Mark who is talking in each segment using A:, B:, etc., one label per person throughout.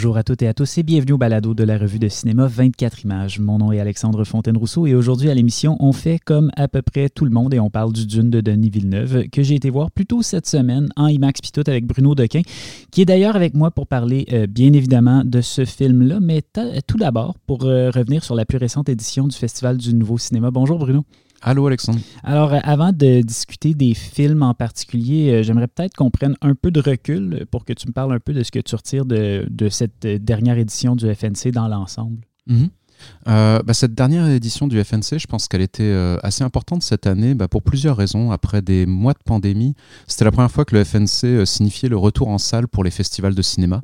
A: Bonjour à toutes et à tous et bienvenue au balado de la revue de cinéma 24 images. Mon nom est Alexandre Fontaine-Rousseau et aujourd'hui à l'émission, on fait comme à peu près tout le monde et on parle du Dune de Denis Villeneuve que j'ai été voir plus tôt cette semaine en IMAX Pitot avec Bruno Dequin, qui est d'ailleurs avec moi pour parler euh, bien évidemment de ce film-là, mais tout d'abord pour euh, revenir sur la plus récente édition du Festival du Nouveau Cinéma. Bonjour Bruno.
B: Allô Alexandre.
A: Alors, euh, avant de discuter des films en particulier, euh, j'aimerais peut-être qu'on prenne un peu de recul pour que tu me parles un peu de ce que tu retires de, cette euh, dernière édition du FNC dans l'ensemble.
B: Mhm. Bah, cette dernière édition du FNC, je pense qu'elle était assez importante cette année bah, pour plusieurs raisons. Après des mois de pandémie, c'était la première fois que le FNC signifiait le retour en salle pour les festivals de cinéma.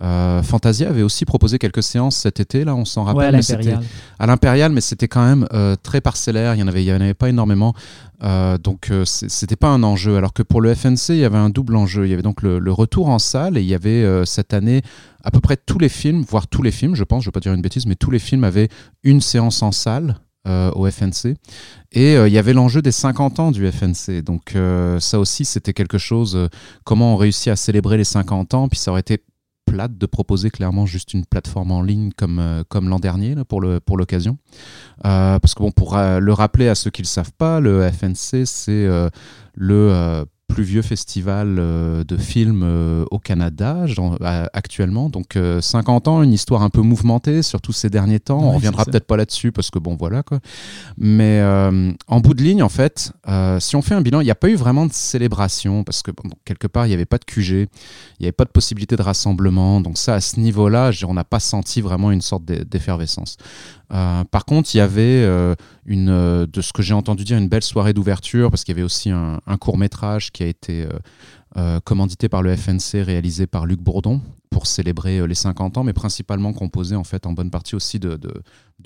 B: Euh, Fantasia avait aussi proposé quelques séances cet été, là, on s'en rappelle. à l'Impérial, mais c'était quand même euh, très parcellaire, il n'y en, avait, en avait pas énormément. Euh, donc, c'était pas un enjeu. Alors que pour le FNC, il y avait un double enjeu. Il y avait donc le, retour en salle et il y avait cette année à peu près tous les films, voire tous les films, je pense, je vais pas dire une bêtise, mais tous les films avaient une séance en salle. au FNC. Et il y avait l'enjeu des 50 ans du FNC. Donc ça aussi, c'était quelque chose, comment on réussit à célébrer les 50 ans, puis ça aurait été de proposer clairement juste une plateforme en ligne comme, euh, comme l'an dernier là, pour l'occasion. Pour euh, parce que bon, pour euh, le rappeler à ceux qui ne le savent pas, le FNC, c'est le plus vieux festival euh, de films euh, au Canada actuellement. Donc 50 euh, ans, une histoire un peu mouvementée, surtout ces derniers temps. On reviendra peut-être pas là-dessus parce que bon voilà quoi. Mais en bout de ligne, en fait, si on fait un bilan, il n'y a pas eu vraiment de célébration parce que quelque part il n'y avait pas de QG, il n'y avait pas de possibilité de rassemblement. Donc ça, à ce niveau-là, on n'a pas senti vraiment une sorte d'effervescence. Euh, par contre, il y avait euh, euh, de ce que j'ai entendu dire, une belle soirée d'ouverture, parce qu'il y avait aussi un, court métrage qui a été commandité par le FNC, réalisé par Luc Bourdon pour célébrer les 50 ans, mais principalement composé en fait en bonne partie aussi de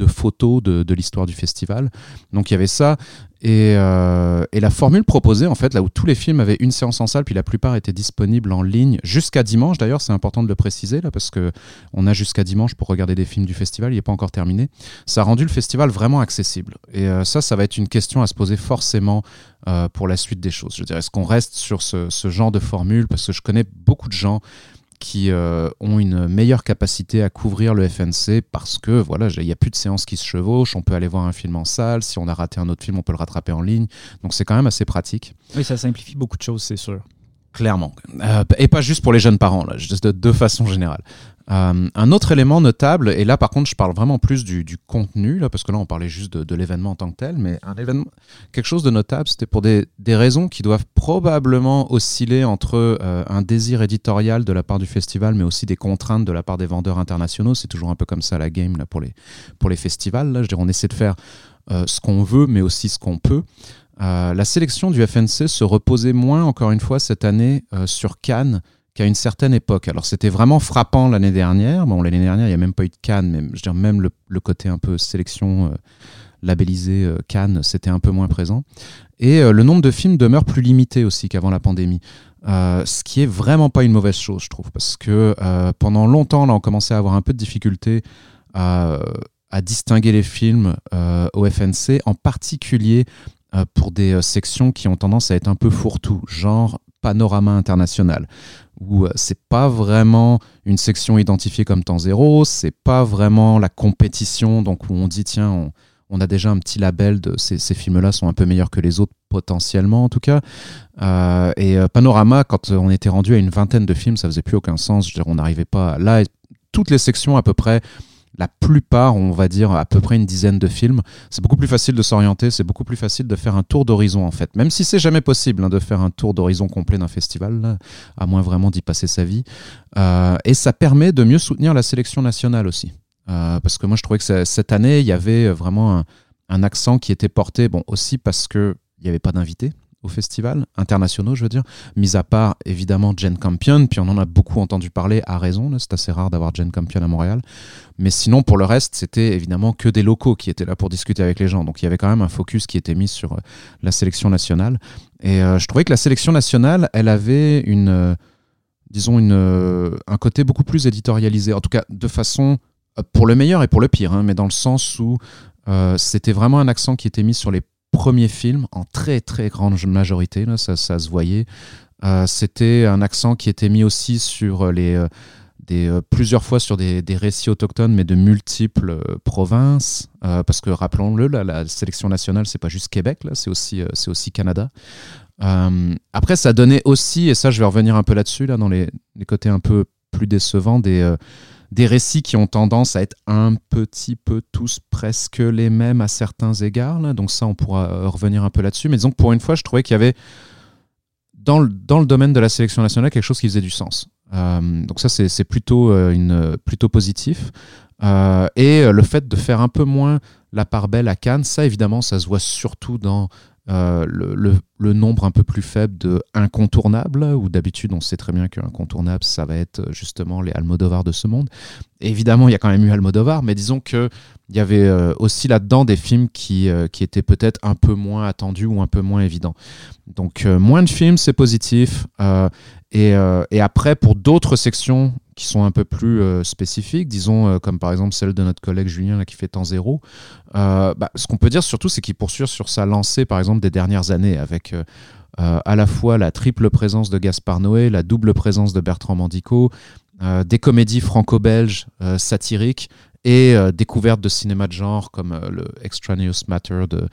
B: photos de, de l'histoire du festival. Donc il y avait ça. Et, euh, et, la formule proposée, en fait, là où tous les films avaient une séance en salle, puis la plupart étaient disponibles en ligne jusqu'à dimanche. D'ailleurs, c'est important de le préciser, là, parce qu'on a jusqu'à dimanche pour regarder des films du festival, il n'est pas encore terminé. Ça a rendu le festival vraiment accessible. Et euh, ça, ça va être une question à se poser forcément euh, pour la suite des choses. Je dirais, est-ce qu'on reste sur ce, ce genre de formule? Parce que je connais beaucoup de gens qui euh, ont une meilleure capacité à couvrir le FNC parce que voilà, il n'y a plus de séances qui se chevauchent, on peut aller voir un film en salle, si on a raté un autre film, on peut le rattraper en ligne. Donc c'est quand même assez pratique.
A: Oui, ça simplifie beaucoup de choses, c'est sûr.
B: Clairement. Euh, et pas juste pour les jeunes parents, là, juste de, de façon générale. Euh, un autre élément notable, et là par contre je parle vraiment plus du, contenu, parce que là on parlait juste de, l'événement en tant que tel, mais un événement, quelque chose de notable, c'était pour des, raisons qui doivent probablement osciller entre euh, un désir éditorial de la part du festival, mais aussi des contraintes de la part des vendeurs internationaux. C'est toujours un peu comme ça la game là, pour, les, pour les festivals. Là. Je dirais, on essaie de faire euh, ce qu'on veut, mais aussi ce qu'on peut. la sélection du FNC se reposait moins, encore une fois, cette année sur Cannes qu'à une certaine époque. Alors c'était vraiment frappant l'année dernière. Bon, l'année dernière, il n'y a même pas eu de Cannes, mais je veux même le, côté un peu sélection euh, labellisé euh, Cannes, c'était un peu moins présent. Et euh, le nombre de films demeure plus limité aussi qu'avant la pandémie. ce qui est vraiment pas une mauvaise chose, je trouve, parce que pendant longtemps, là, on commençait à avoir un peu de difficulté à, à distinguer les films au FNC, en particulier pour des sections qui ont tendance à être un peu fourre-tout, genre panorama international où euh, c'est pas vraiment une section identifiée comme temps zéro, c'est pas vraiment la compétition, donc où on dit tiens, on, a déjà un petit label de ces, films-là sont un peu meilleurs que les autres potentiellement en tout cas. Euh, et euh, Panorama, quand on était rendu à une vingtaine de films, ça faisait plus aucun sens. Je on n'arrivait pas là. Toutes les sections à peu près la plupart, on va dire à peu près une dizaine de films. C'est beaucoup plus facile de s'orienter, c'est beaucoup plus facile de faire un tour d'horizon en fait. Même si c'est jamais possible hein, de faire un tour d'horizon complet d'un festival, à moins vraiment d'y passer sa vie. Euh, et ça permet de mieux soutenir la sélection nationale aussi. Euh, parce que moi je trouvais que cette année, il y avait vraiment un, un accent qui était porté, bon aussi parce qu'il n'y avait pas d'invités au festival, internationaux, je veux dire, mis à part évidemment Jane Campion, puis on en a beaucoup entendu parler à raison, c'est assez rare d'avoir Jane Campion à Montréal. Mais sinon, pour le reste, c'était évidemment que des locaux qui étaient là pour discuter avec les gens. Donc il y avait quand même un focus qui était mis sur euh, la sélection nationale. Et euh, je trouvais que la sélection nationale, elle avait une, euh, disons, une, un côté beaucoup plus éditorialisé, en tout cas de façon, pour le meilleur et pour le pire, hein, mais dans le sens où c'était vraiment un accent qui était mis sur les premier film en très très grande majorité, ça, ça se voyait. Euh, c'était un accent qui était mis aussi sur les, euh, des, plusieurs fois sur des, des, récits autochtones, mais de multiples provinces. parce que rappelons-le, la sélection nationale, c'est pas juste Québec, c'est aussi, c'est aussi Canada. après, ça donnait aussi, et ça, je vais revenir un peu là-dessus, là, dans les, les, côtés un peu plus décevants des des récits qui ont tendance à être un petit peu tous presque les mêmes à certains égards. Donc ça, on pourra euh, revenir un peu là-dessus. Mais disons que pour une fois, je trouvais qu'il y avait dans le, dans le domaine de la sélection nationale quelque chose qui faisait du sens. Euh, donc ça, c'est plutôt, euh, une, plutôt positif. et le fait de faire un peu moins la part belle à Cannes, ça évidemment, ça se voit surtout dans euh, le, nombre un peu plus faible de incontournables, où d'habitude on sait très bien qu'incontournable, ça va être euh, justement les Almodovar de ce monde. évidemment, il y a quand même eu Almodovar, mais disons qu'il y avait euh, aussi là-dedans des films qui, qui étaient peut-être un peu moins attendus ou un peu moins évidents. Donc moins de films, c'est positif. Et, et, après, pour d'autres sections qui sont un peu plus euh, spécifiques, disons euh, comme par exemple celle de notre collègue Julien qui fait temps zéro. Euh, bah, ce qu'on peut dire surtout, c'est qu'il poursuit sur sa lancée par exemple des dernières années avec à la fois la triple présence de Gaspard Noé, la double présence de Bertrand Mandico, des comédies franco-belges satiriques et découvertes de cinéma de genre comme le Extraneous Matter de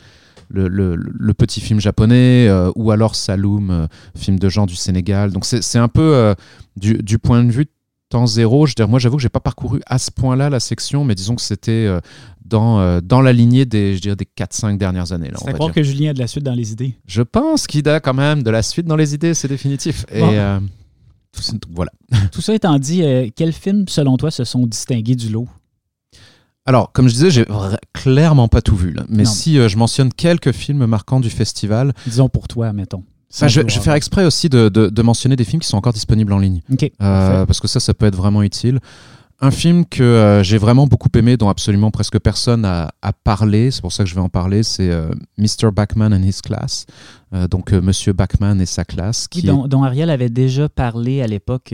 B: le, le, petit film japonais, ou alors Saloum, film de genre du Sénégal. Donc c'est un peu du, du, point de vue temps zéro. Je dire, moi, j'avoue que j'ai pas parcouru à ce point-là la section, mais disons que c'était euh, dans, euh, dans la lignée des, je dirais, des 4-5 dernières années.
A: C'est croire que Julien a de la suite dans les idées.
B: Je pense qu'il a quand même de la suite dans les idées, c'est définitif. Et euh, voilà.
A: Tout ça étant dit, quels films, selon toi, se sont distingués du lot?
B: Alors, comme je disais, j'ai clairement pas tout vu. Là. Mais si je mentionne quelques films marquants du festival.
A: Disons pour toi, mettons.
B: je, je, vais faire exprès aussi de, de, mentionner des films qui sont encore disponibles en ligne.
A: euh,
B: parce que ça, ça peut être vraiment utile. Un film que euh, j'ai vraiment beaucoup aimé, dont absolument presque personne a, a parlé, c'est pour ça que je vais en parler, c'est euh, Mr. Bachman and His Class, euh, donc Monsieur Bachman et sa classe.
A: Qui dont, Ariel avait déjà parlé à l'époque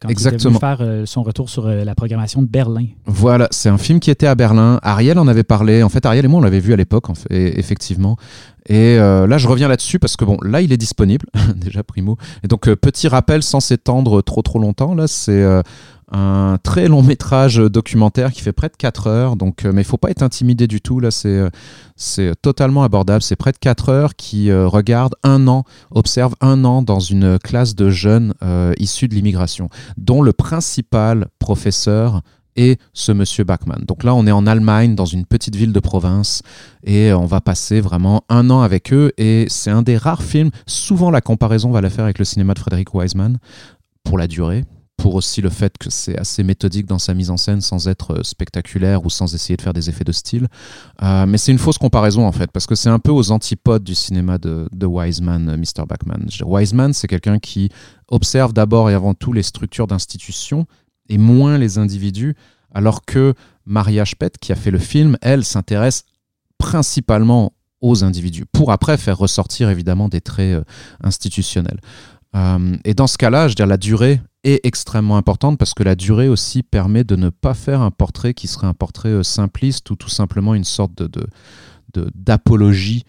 A: quand
B: Exactement.
A: il était venu faire son retour sur la programmation de Berlin.
B: Voilà, c'est un film qui était à Berlin. Ariel en avait parlé. En fait, Ariel et moi, on l'avait vu à l'époque, en fait, effectivement. Et là, je reviens là-dessus parce que bon, là, il est disponible, déjà primo. Et donc, petit rappel sans s'étendre trop trop longtemps, là, c'est un très long métrage documentaire qui fait près de 4 heures. Donc, euh, mais il faut pas être intimidé du tout. Là, c'est euh, c'est totalement abordable. C'est près de 4 heures qui euh, regarde un an, observe un an dans une classe de jeunes issus de l'immigration, dont le principal professeur est ce monsieur Bachmann. Donc là, on est en Allemagne, dans une petite ville de province, et on va passer vraiment un an avec eux. Et c'est un des rares films. Souvent, la comparaison va la faire avec le cinéma de Frédéric Wiseman pour la durée pour aussi le fait que c'est assez méthodique dans sa mise en scène sans être euh, spectaculaire ou sans essayer de faire des effets de style. Euh, mais c'est une fausse comparaison en fait, parce que c'est un peu aux antipodes du cinéma de, de Wiseman, euh, Mr. Bachman. Wiseman, c'est quelqu'un qui observe d'abord et avant tout les structures d'institutions et moins les individus, alors que Maria Spett, qui a fait le film, elle s'intéresse principalement aux individus, pour après faire ressortir évidemment des traits institutionnels. et dans ce cas-là, je veux dire, la durée est extrêmement importante parce que la durée aussi permet de ne pas faire un portrait qui serait un portrait euh, simpliste ou tout simplement une sorte de, d'apologie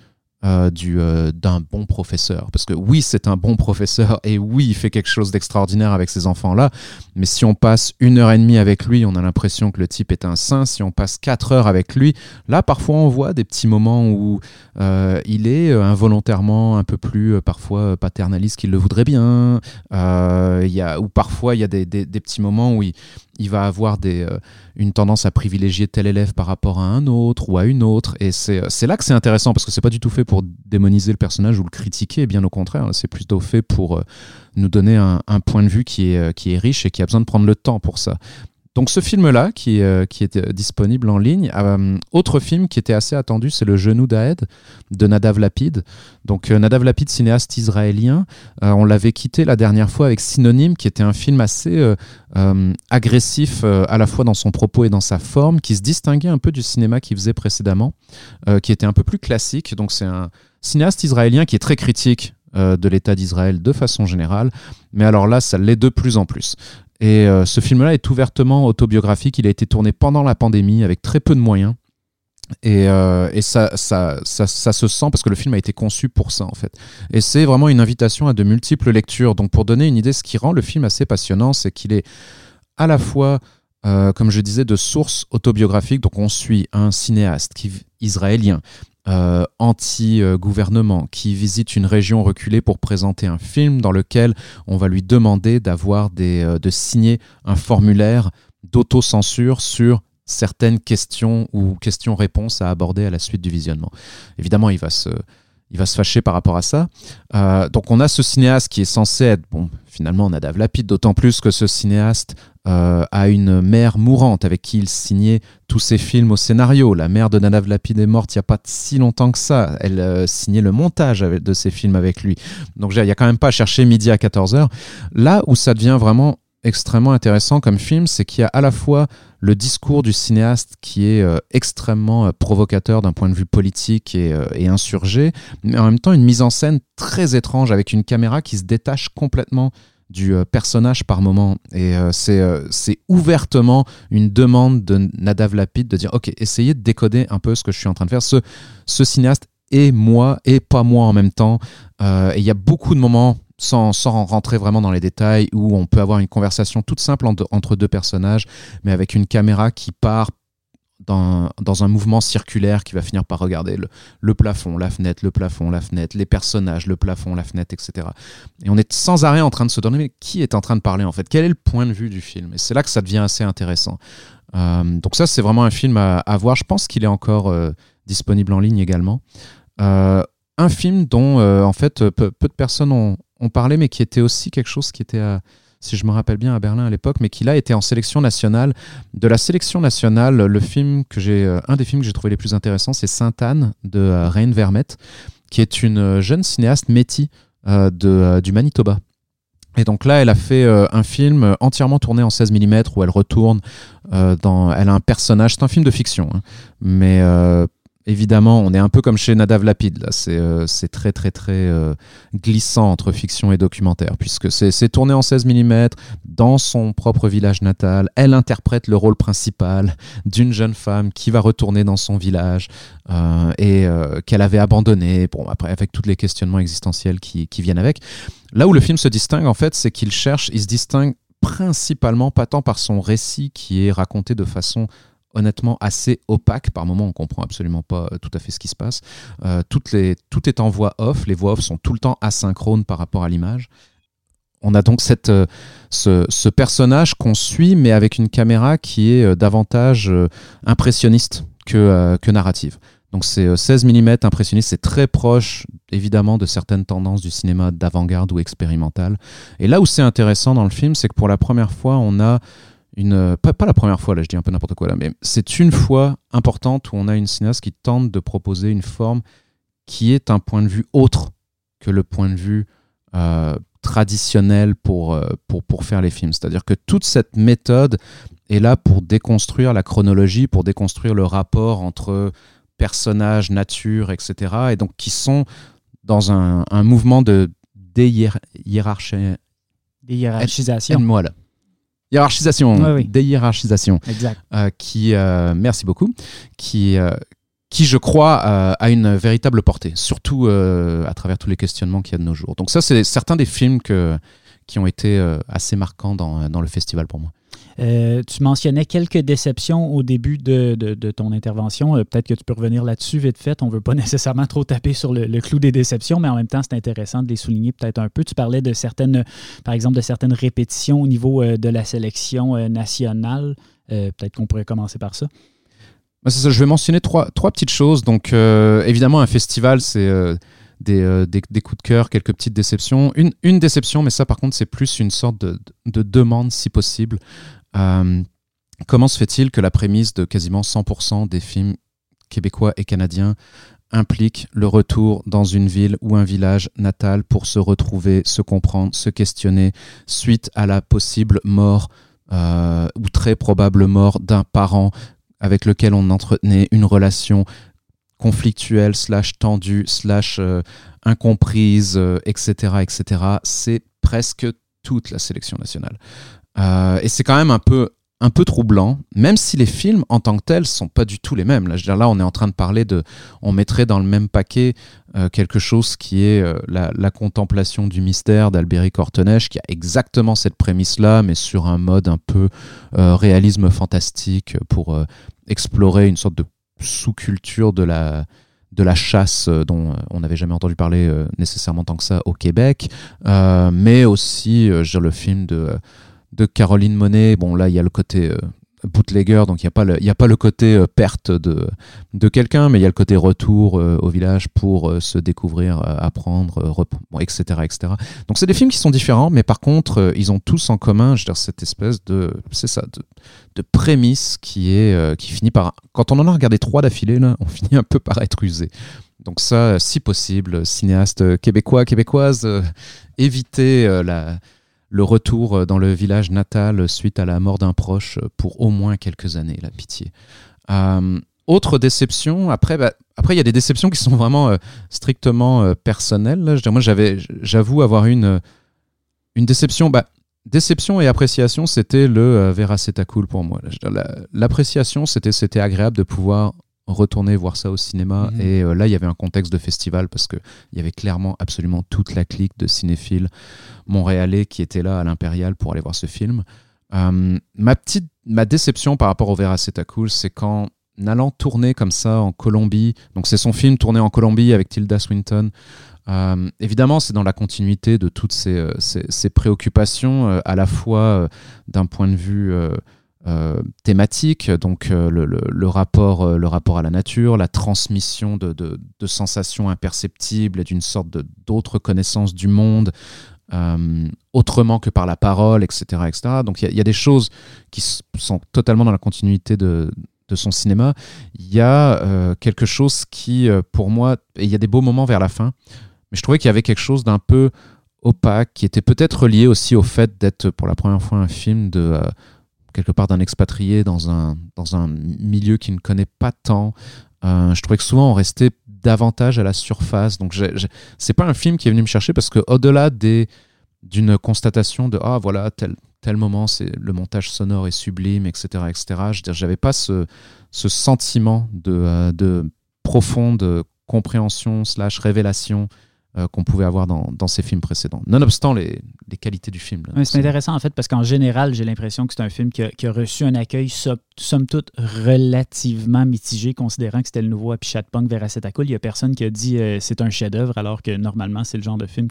B: euh, du, euh, d'un bon professeur. Parce que oui, c'est un bon professeur et oui, il fait quelque chose d'extraordinaire avec ces enfants-là. Mais si on passe une heure et demie avec lui, on a l'impression que le type est un saint. Si on passe quatre heures avec lui, là, parfois, on voit des petits moments où euh, il est involontairement un peu plus, parfois, paternaliste qu'il le voudrait bien. Y a, ou parfois, il y a des, des, des petits moments où il, il va avoir des, euh, une tendance à privilégier tel élève par rapport à un autre ou à une autre. Et c'est euh, là que c'est intéressant parce que c'est pas du tout fait pour démoniser le personnage ou le critiquer, bien au contraire, c'est plutôt fait pour euh, nous donner un, un, point de vue qui est, qui est riche et qui a besoin de prendre le temps pour ça. Donc ce film-là, qui, euh, qui est disponible en ligne, euh, autre film qui était assez attendu, c'est Le Genou d'Aed de Nadav Lapid. Donc euh, Nadav Lapid, cinéaste israélien, on l'avait quitté la dernière fois avec Synonyme, qui était un film assez agressif à la fois dans son propos et dans sa forme, qui se distinguait un peu du cinéma qu'il faisait précédemment, qui était un peu plus classique. Donc c'est un cinéaste israélien qui est très critique de l'État d'Israël de façon générale, mais alors là, ça l'est de plus en plus. Et euh, ce film-là est ouvertement autobiographique. Il a été tourné pendant la pandémie avec très peu de moyens. Et, euh, ça, ça, ça, se sent parce que le film a été conçu pour ça en fait. Et c'est vraiment une invitation à de multiples lectures. Donc pour donner une idée, ce qui rend le film assez passionnant, c'est qu'il est à la fois, euh, comme je disais, de sources autobiographiques. Donc on suit un cinéaste qui, israélien, euh, anti-gouvernement, qui visite une région reculée pour présenter un film dans lequel on va lui demander d'avoir euh, de signer un formulaire d'autocensure sur certaines questions ou questions-réponses à aborder à la suite du visionnement. Évidemment, il va se, il va se fâcher par rapport à ça. Euh, donc on a ce cinéaste qui est censé être, bon, finalement Nadav Lapid, d'autant plus que ce cinéaste euh, a une mère mourante avec qui il signait tous ses films au scénario. La mère de Nadav Lapid est morte il n'y a pas si longtemps que ça. Elle euh, signait le montage de ses films avec lui. Donc il n'y a quand même pas à chercher midi à 14h. Là où ça devient vraiment extrêmement intéressant comme film, c'est qu'il y a à la fois le discours du cinéaste qui est euh, extrêmement euh, provocateur d'un point de vue politique et, euh, et, insurgé, mais en même temps une mise en scène très étrange avec une caméra qui se détache complètement du personnage par moment. Et c'est ouvertement une demande de Nadav Lapid de dire, ok, essayez de décoder un peu ce que je suis en train de faire. Ce, ce cinéaste est moi et pas moi en même temps. et il y a beaucoup de moments sans, rentrer vraiment dans les détails, où on peut avoir une conversation toute simple entre, deux personnages, mais avec une caméra qui part dans, un mouvement circulaire qui va finir par regarder le, plafond, la fenêtre, le plafond, la fenêtre, les personnages, le plafond, la fenêtre, etc. Et on est sans arrêt en train de se demander mais qui est en train de parler en fait? Quel est le point de vue du film? Et c'est là que ça devient assez intéressant. Euh, donc ça, c'est vraiment un film à, voir. Je pense qu'il est encore euh, disponible en ligne également. Euh, un film dont en fait peu de personnes ont, on parlait, mais qui était aussi quelque chose qui était, si je me rappelle bien, à Berlin à l'époque, mais qui là était en sélection nationale. De la sélection nationale, le film que j'ai, euh, un des films que j'ai trouvé les plus intéressants, c'est Sainte-Anne de euh, Reine Vermette, qui est une euh, jeune cinéaste métis de, du Manitoba. Et donc là, elle a fait un film entièrement tourné en 16 mm où elle retourne dans. Elle a un personnage, c'est un film de fiction, hein, mais évidemment, on est un peu comme chez Nadav Lapid. Là, c'est euh, très très très euh, glissant entre fiction et documentaire, puisque c'est tourné en 16 mm dans son propre village natal. Elle interprète le rôle principal d'une jeune femme qui va retourner dans son village euh, et qu'elle avait abandonné. Bon, après avec tous les questionnements existentiels qui, qui viennent avec. Là où le film se distingue en fait, c'est qu'il cherche, il se distingue principalement pas tant par son récit qui est raconté de façon honnêtement assez opaque. Par moments, on comprend absolument pas euh, tout à fait ce qui se passe. Euh, toutes les, tout est en voix off. Les voix off sont tout le temps asynchrones par rapport à l'image. On a donc cette, euh, ce, personnage qu'on suit, mais avec une caméra qui est davantage impressionniste que, que narrative. Donc c'est 16 mm impressionniste, c'est très proche évidemment de certaines tendances du cinéma d'avant-garde ou expérimental. Et là où c'est intéressant dans le film, c'est que pour la première fois, on a une, pas, la première fois, là je dis un peu n'importe quoi là, mais c'est une fois importante où on a une cinéaste qui tente de proposer une forme qui est un point de vue autre que le point de vue euh, traditionnel pour, euh, pour, pour faire les films. C'est-à-dire que toute cette méthode est là pour déconstruire la chronologie, pour déconstruire le rapport entre personnages, nature, etc. Et donc qui sont dans un, un mouvement de déhiérarchisation. Voilà hiérarchisation, déhiérarchisation,
A: exact.
B: Euh, qui, euh, merci beaucoup, qui, euh, qui je crois a une véritable portée, surtout à travers tous les questionnements qu'il y a de nos jours. Donc ça, c'est certains des films que, qui ont été assez marquants dans, dans le festival pour moi.
A: Euh, tu mentionnais quelques déceptions au début de, ton intervention. Euh, peut-être que tu peux revenir là-dessus vite fait. On ne veut pas nécessairement trop taper sur le, clou des déceptions, mais en même temps, c'est intéressant de les souligner peut-être un peu. Tu parlais de certaines, par exemple, de certaines répétitions au niveau euh, de la sélection nationale. peut-être qu'on pourrait commencer par ça.
B: Bah, ça. Je vais mentionner trois, trois petites choses. Donc, évidemment, un festival, c'est des, des, coups de cœur, quelques petites déceptions. Une, une déception, mais ça, par contre, c'est plus une sorte de, de demande, si possible. Euh, comment se fait-il que la prémisse de quasiment 100% des films québécois et canadiens implique le retour dans une ville ou un village natal pour se retrouver, se comprendre, se questionner suite à la possible mort euh, ou très probable mort d'un parent avec lequel on entretenait une relation conflictuelle, slash tendue, slash euh, incomprise, etc., etc. C'est presque toute la sélection nationale. Euh, et c'est quand même un peu un peu troublant, même si les films en tant que tels sont pas du tout les mêmes. Là, je veux là on est en train de parler de, on mettrait dans le même paquet euh, quelque chose qui est euh, la, contemplation du mystère d'Albéric Cortenèche, qui a exactement cette prémisse-là, mais sur un mode un peu réalisme fantastique pour explorer une sorte de sous-culture de la de la chasse dont on n'avait jamais entendu parler nécessairement tant que ça au Québec, mais aussi je veux dire, le film de de Caroline Monet. Bon, là, il y a le côté euh, bootlegger, donc il n'y a, pas le, a pas le côté euh, perte de, de quelqu'un, mais il y a le côté retour euh, au village pour se découvrir, apprendre, etc., etc. Donc c'est des films qui sont différents, mais par contre, ils ont tous en commun, cette espèce de, c'est ça, de, de, prémisse qui est, qui finit par, quand on en a regardé trois d'affilée, là, on finit un peu par être usé. Donc ça, si possible, cinéaste québécois, québécoise, évitez la le retour euh, dans le village natal suite à la mort d'un proche pour au moins quelques années, la pitié. Euh, autre déception, après, bah, après il y a des déceptions qui sont vraiment euh, strictement personnelles. moi, j'avais, j'avoue avoir une une déception. Bah, déception et appréciation, c'était le Veracetacool pour moi. L'appréciation, c'était c'était agréable de pouvoir retourner voir ça au cinéma. Mhm. Et là, il y avait un contexte de festival parce qu'il y avait clairement absolument toute la clique de cinéphiles montréalais qui était là à l'Impérial pour aller voir ce film. Euh, ma petite ma déception par rapport au Cool, c'est qu'en allant tourner comme ça en Colombie, donc c'est son film tourné en Colombie avec Tilda Swinton. Euh, évidemment, c'est dans la continuité de toutes ces, euh, ces, préoccupations, à la fois d'un point de vue thématique, donc le, le, rapport, le rapport à la nature, la transmission de, sensations imperceptibles et d'une sorte d'autres connaissances du monde, euh, autrement que par la parole, etc. etc. Donc il y, a des choses qui sont totalement dans la continuité de, de son cinéma. Il y a euh, quelque chose qui, euh, pour moi, il y a des beaux moments vers la fin, mais je trouvais qu'il y avait quelque chose d'un peu opaque, qui était peut-être lié aussi au fait d'être pour la première fois un film de quelque part d'un expatrié dans un, dans un milieu qui ne connaît pas tant. je trouvais que souvent on restait davantage à la surface. Donc, c'est pas un film qui est venu me chercher parce que au-delà d'une constatation de ah voilà tel tel moment le montage sonore est sublime etc etc je j'avais pas ce, ce sentiment de, euh, de profonde compréhension slash révélation euh, qu'on pouvait avoir dans, dans, ces films précédents, nonobstant les, les qualités du film.
A: c'est intéressant en fait parce qu'en général, j'ai l'impression que c'est un film qui a, qui a, reçu un accueil somme toute relativement mitigé, considérant que c'était le nouveau Happy Chat Punk vers Cool. Il n'y a personne qui a dit euh, c'est un chef-d'œuvre, alors que normalement, c'est le genre de film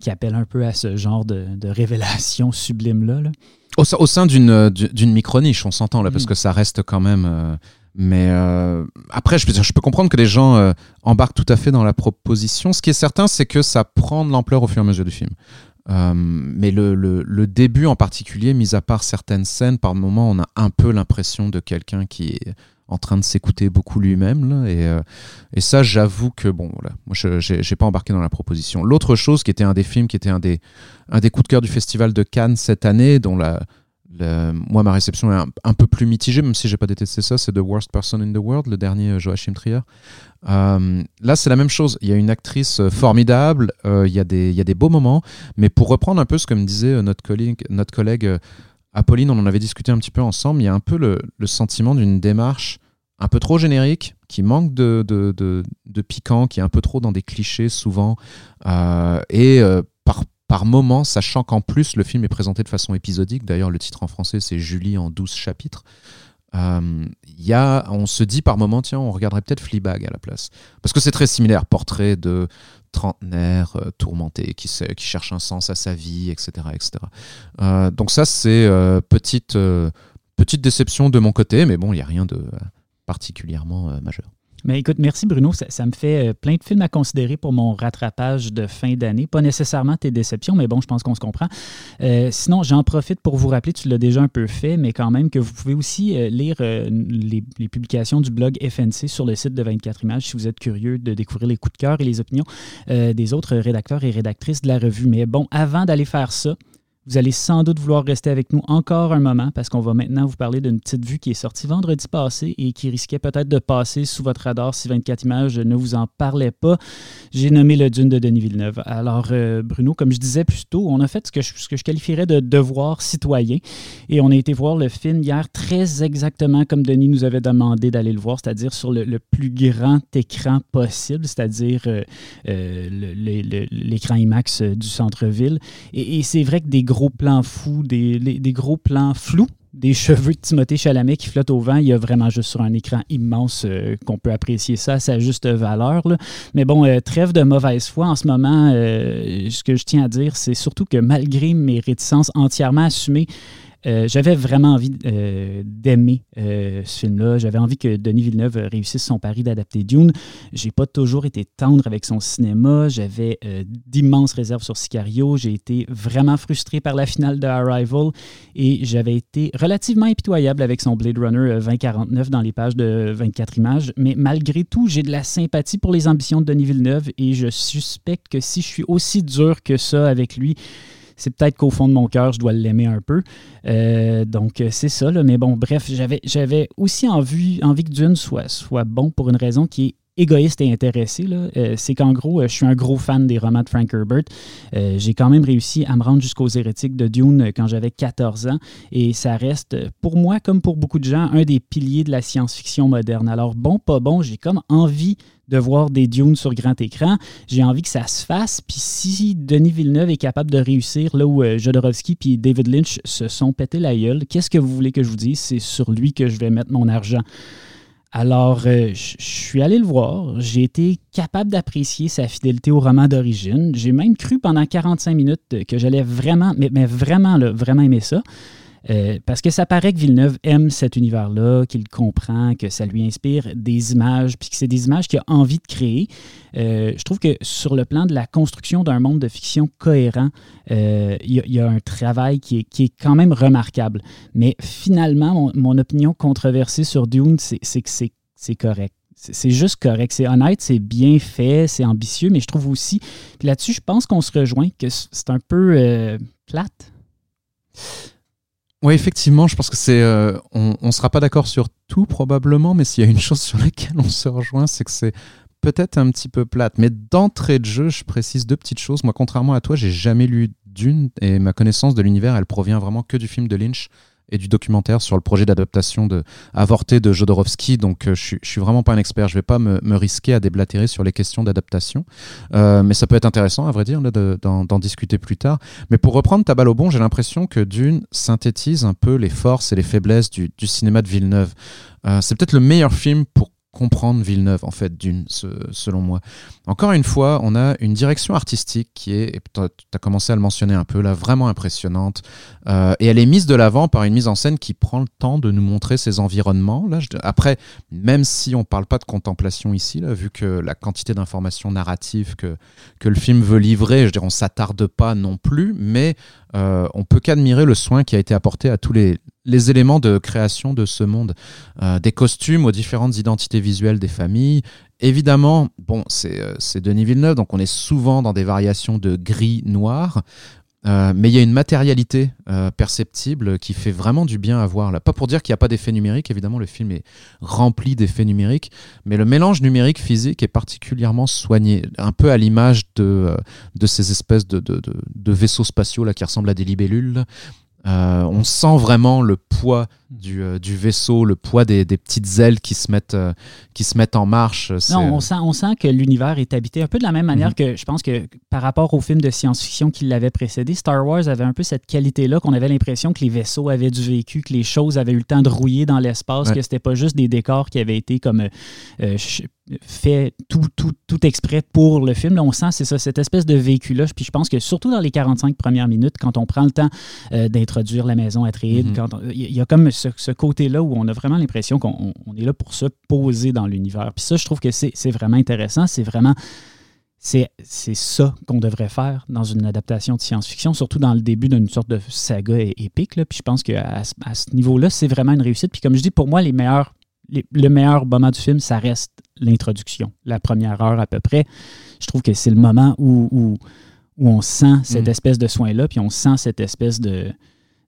A: qui appelle un peu à ce genre de, de révélation sublime-là.
B: Au, au, sein d'une, d'une micro-niche, on s'entend là, parce mm. que ça reste quand même. Euh, mais euh, après, je peux, comprendre que les gens euh, embarquent tout à fait dans la proposition. Ce qui est certain, c'est que ça prend de l'ampleur au fur et à mesure du film. Euh, mais le, début en particulier, mis à part certaines scènes, par moments, on a un peu l'impression de quelqu'un qui est en train de s'écouter beaucoup lui-même. Et, ça, j'avoue que, bon, voilà, moi, je n'ai pas embarqué dans la proposition. L'autre chose qui était un des films, qui était un des coups de cœur du Festival de Cannes cette année, dont la, moi, ma réception est un, peu plus mitigée, même si j'ai pas détesté ça. C'est The Worst Person in the World, le dernier euh, Joachim Trier. Euh, là, c'est la même chose. Il y a une actrice euh, formidable, il, y a des, il y a des beaux moments, mais pour reprendre un peu ce que me disait notre collègue, notre collègue Apolline, on en avait discuté un petit peu ensemble, il y a un peu le, sentiment d'une démarche un peu trop générique, qui manque de, de, de, piquant, qui est un peu trop dans des clichés souvent, et par par moment, sachant qu'en plus le film est présenté de façon épisodique. D'ailleurs, le titre en français, c'est Julie en 12 chapitres. Euh, y a, on se dit par moment, tiens, on regarderait peut-être Fleabag à la place. Parce que c'est très similaire, portrait de trentenaire euh, tourmenté qui, cherche un sens à sa vie, etc. etc. Euh, donc ça, c'est euh, petite, petite déception de mon côté, mais bon, il n'y a rien de particulièrement majeur.
A: Mais écoute, merci Bruno. Ça, me fait euh, plein de films à considérer pour mon rattrapage de fin d'année. Pas nécessairement tes déceptions, mais bon, je pense qu'on se comprend. Euh, sinon, j'en profite pour vous rappeler, tu l'as déjà un peu fait, mais quand même que vous pouvez aussi euh, lire les, publications du blog FNC sur le site de 24 images si vous êtes curieux de découvrir les coups de cœur et les opinions des autres rédacteurs et rédactrices de la revue. Mais bon, avant d'aller faire ça, Vous allez sans doute vouloir rester avec nous encore un moment parce qu'on va maintenant vous parler d'une petite vue qui est sortie vendredi passé et qui risquait peut-être de passer sous votre radar si 24 images ne vous en parlait pas. J'ai nommé le Dune de Denis Villeneuve. Alors, euh, Bruno, comme je disais plus tôt, on a fait ce que je, que je qualifierais de devoir citoyen et on a été voir le film hier très exactement comme Denis nous avait demandé d'aller le voir, c'est-à-dire sur le, plus grand écran possible, c'est-à-dire euh, euh, l'écran IMAX du centre-ville. Et, et c'est vrai que des gros gros plans fous, des, gros plans flous des cheveux de Timothée Chalamet qui flottent au vent. Il y a vraiment juste sur un écran immense euh, qu'on peut apprécier ça sa juste valeur. Mais bon, euh, trêve de mauvaise foi. En ce moment, euh, ce que je tiens à dire, c'est surtout que malgré mes réticences entièrement assumées, euh, j'avais vraiment envie euh, d'aimer euh, ce film-là. J'avais envie que Denis Villeneuve réussisse son pari d'adapter Dune. J'ai pas toujours été tendre avec son cinéma. J'avais d'immenses réserves sur Sicario. J'ai été vraiment frustré par la finale de Arrival et j'avais été relativement impitoyable avec son Blade Runner 2049 dans les pages de 24 images. Mais malgré tout, j'ai de la sympathie pour les ambitions de Denis Villeneuve et je suspecte que si je suis aussi dur que ça avec lui, c'est peut-être qu'au fond de mon cœur, je dois l'aimer un peu. Euh, donc, euh, c'est ça. Mais bon, bref, j'avais, aussi envie, que Dune soit bon pour une raison qui est égoïste et intéressé, euh, c'est qu'en gros, je suis un gros fan des romans de Frank Herbert. j'ai quand même réussi à me rendre jusqu'aux hérétiques de Dune quand j'avais 14 ans et ça reste, pour moi, comme pour beaucoup de gens, un des piliers de la science-fiction moderne. Alors, bon, pas bon, j'ai comme envie de voir des Dunes sur grand écran. J'ai envie que ça se fasse. Puis si Denis Villeneuve est capable de réussir là où euh, Jodorowsky puis David Lynch se sont pété la gueule, qu'est-ce que vous voulez que je vous dise? C'est sur lui que je vais mettre mon argent. Alors, euh, je suis allé le voir. J'ai été capable d'apprécier sa fidélité au roman d'origine. J'ai même cru pendant 45 minutes que j'allais vraiment, mais, vraiment, là, vraiment aimer ça. Euh, parce que ça paraît que Villeneuve aime cet univers-là, qu'il comprend, que ça lui inspire des images, puis que c'est des images qu'il a envie de créer. Euh, je trouve que sur le plan de la construction d'un monde de fiction cohérent, euh, il y, a un travail qui est, quand même remarquable. Mais finalement, mon, opinion controversée sur Dune, c'est que c'est correct. C'est juste correct. C'est honnête, c'est bien fait, c'est ambitieux, mais je trouve aussi. Puis là-dessus, je pense qu'on se rejoint que c'est un peu plate.
B: Oui, effectivement, je pense que c'est. Euh, on ne sera pas d'accord sur tout probablement, mais s'il y a une chose sur laquelle on se rejoint, c'est que c'est peut-être un petit peu plate. Mais d'entrée de jeu, je précise deux petites choses. Moi, contrairement à toi, j'ai jamais lu Dune et ma connaissance de l'univers, elle provient vraiment que du film de Lynch et du documentaire sur le projet d'adaptation de avorté de Jodorowsky. Donc, euh, je, suis, suis vraiment pas un expert. Je vais pas me, risquer à déblatérer sur les questions d'adaptation. Euh, mais ça peut être intéressant, à vrai dire, d'en discuter plus tard. Mais pour reprendre ta balle au bon, j'ai l'impression que Dune synthétise un peu les forces et les faiblesses du, cinéma de Villeneuve. Euh, c'est peut-être le meilleur film pour comprendre Villeneuve, en fait, d'une, selon moi. Encore une fois, on a une direction artistique qui est, tu as commencé à le mentionner un peu là, vraiment impressionnante. Euh, et elle est mise de l'avant par une mise en scène qui prend le temps de nous montrer ces environnements. Là, après, même si on ne parle pas de contemplation ici, là, vu que la quantité d'informations narratives que, que le film veut livrer, je dirais, on s'attarde pas non plus, mais euh, on peut qu'admirer le soin qui a été apporté à tous les, les éléments de création de ce monde, euh, des costumes aux différentes identités visuelles des familles. Évidemment, bon, c'est euh, Denis Villeneuve, donc on est souvent dans des variations de gris-noir, euh, mais il y a une matérialité perceptible qui fait vraiment du bien à voir. Pas pour dire qu'il n'y a pas d'effets numériques, évidemment le film est rempli d'effets numériques, mais le mélange numérique-physique est particulièrement soigné, un peu à l'image de, ces espèces de, de, de, vaisseaux spatiaux là, qui ressemblent à des libellules. Euh, on sent vraiment le poids du, euh, vaisseau, le poids des, petites ailes qui se mettent, euh, qui se mettent en marche.
A: Non, on sent, on sent que l'univers est habité un peu de la même manière mhm. que je pense que par rapport au film de science-fiction qui l'avait précédé, Star Wars avait un peu cette qualité-là qu'on avait l'impression que les vaisseaux avaient du vécu, que les choses avaient eu le temps de rouiller dans l'espace, que c'était pas juste des décors qui avaient été comme fait tout, tout, tout exprès pour le film. Là, on sent, c'est ça, cette espèce de véhicule-là. Puis je pense que surtout dans les 45 premières minutes, quand on prend le temps euh, d'introduire la maison Atreides, mm-hmm. il y a comme ce, côté-là où on a vraiment l'impression qu'on est là pour se poser dans l'univers. Puis ça, je trouve que c'est vraiment intéressant. C'est vraiment... C'est ça qu'on devrait faire dans une adaptation de science-fiction, surtout dans le début d'une sorte de saga épique. Là. Puis je pense qu'à à ce niveau-là, c'est vraiment une réussite. Puis comme je dis, pour moi, les meilleurs le meilleur moment du film, ça reste l'introduction, la première heure à peu près. Je trouve que c'est le moment où, où on sent cette
B: Mm.
A: espèce de soin-là, puis on sent cette espèce de,